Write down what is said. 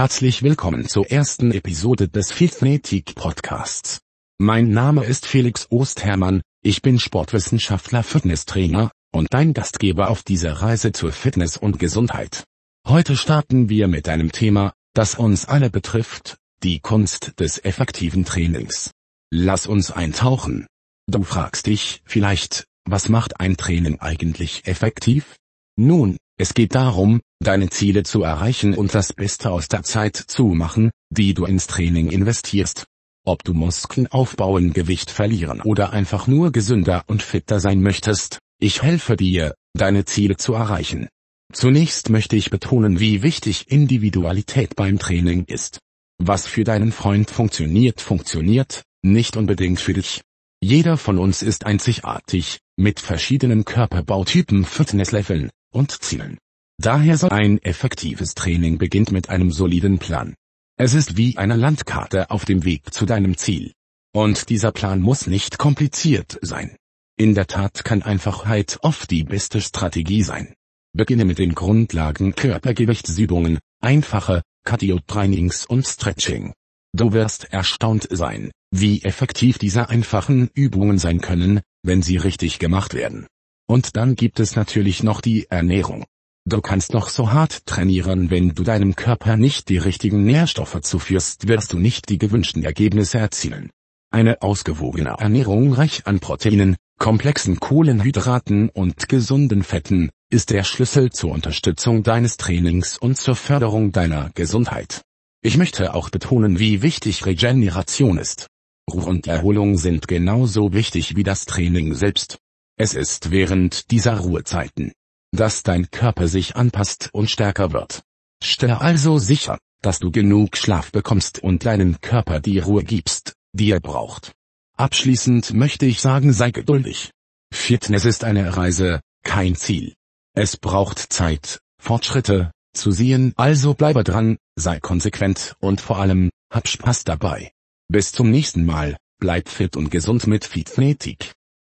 Herzlich willkommen zur ersten Episode des Fitnetik Podcasts. Mein Name ist Felix Ostermann, ich bin Sportwissenschaftler Fitnesstrainer und dein Gastgeber auf dieser Reise zur Fitness und Gesundheit. Heute starten wir mit einem Thema, das uns alle betrifft, die Kunst des effektiven Trainings. Lass uns eintauchen. Du fragst dich vielleicht, was macht ein Training eigentlich effektiv? Nun, es geht darum, deine Ziele zu erreichen und das Beste aus der Zeit zu machen, die du ins Training investierst. Ob du Muskeln aufbauen, Gewicht verlieren oder einfach nur gesünder und fitter sein möchtest, ich helfe dir, deine Ziele zu erreichen. Zunächst möchte ich betonen, wie wichtig Individualität beim Training ist. Was für deinen Freund funktioniert, funktioniert, nicht unbedingt für dich. Jeder von uns ist einzigartig, mit verschiedenen Körperbautypen, Fitnessleveln, und Zielen. Daher soll ein effektives Training beginnt mit einem soliden Plan. Es ist wie eine Landkarte auf dem Weg zu deinem Ziel. Und dieser Plan muss nicht kompliziert sein. In der Tat kann Einfachheit oft die beste Strategie sein. Beginne mit den Grundlagen Körpergewichtsübungen, einfache Cardio-Trainings und Stretching. Du wirst erstaunt sein, wie effektiv diese einfachen Übungen sein können, wenn sie richtig gemacht werden. Und dann gibt es natürlich noch die Ernährung. Du kannst noch so hart trainieren, wenn du deinem Körper nicht die richtigen Nährstoffe zuführst, wirst du nicht die gewünschten Ergebnisse erzielen. Eine ausgewogene Ernährung reich an Proteinen, komplexen Kohlenhydraten und gesunden Fetten, ist der Schlüssel zur Unterstützung deines Trainings und zur Förderung deiner Gesundheit. Ich möchte auch betonen, wie wichtig Regeneration ist. Ruhe und Erholung sind genauso wichtig wie das Training selbst. Es ist während dieser Ruhezeiten, dass dein Körper sich anpasst und stärker wird. Stelle also sicher, dass du genug Schlaf bekommst und deinem Körper die Ruhe gibst, die er braucht. Abschließend möchte ich sagen, sei geduldig. Fitness ist eine Reise, kein Ziel. Es braucht Zeit, Fortschritte, zu sehen, also bleibe dran, sei konsequent und vor allem, hab Spaß dabei. Bis zum nächsten Mal, bleib fit und gesund mit Fitnetik.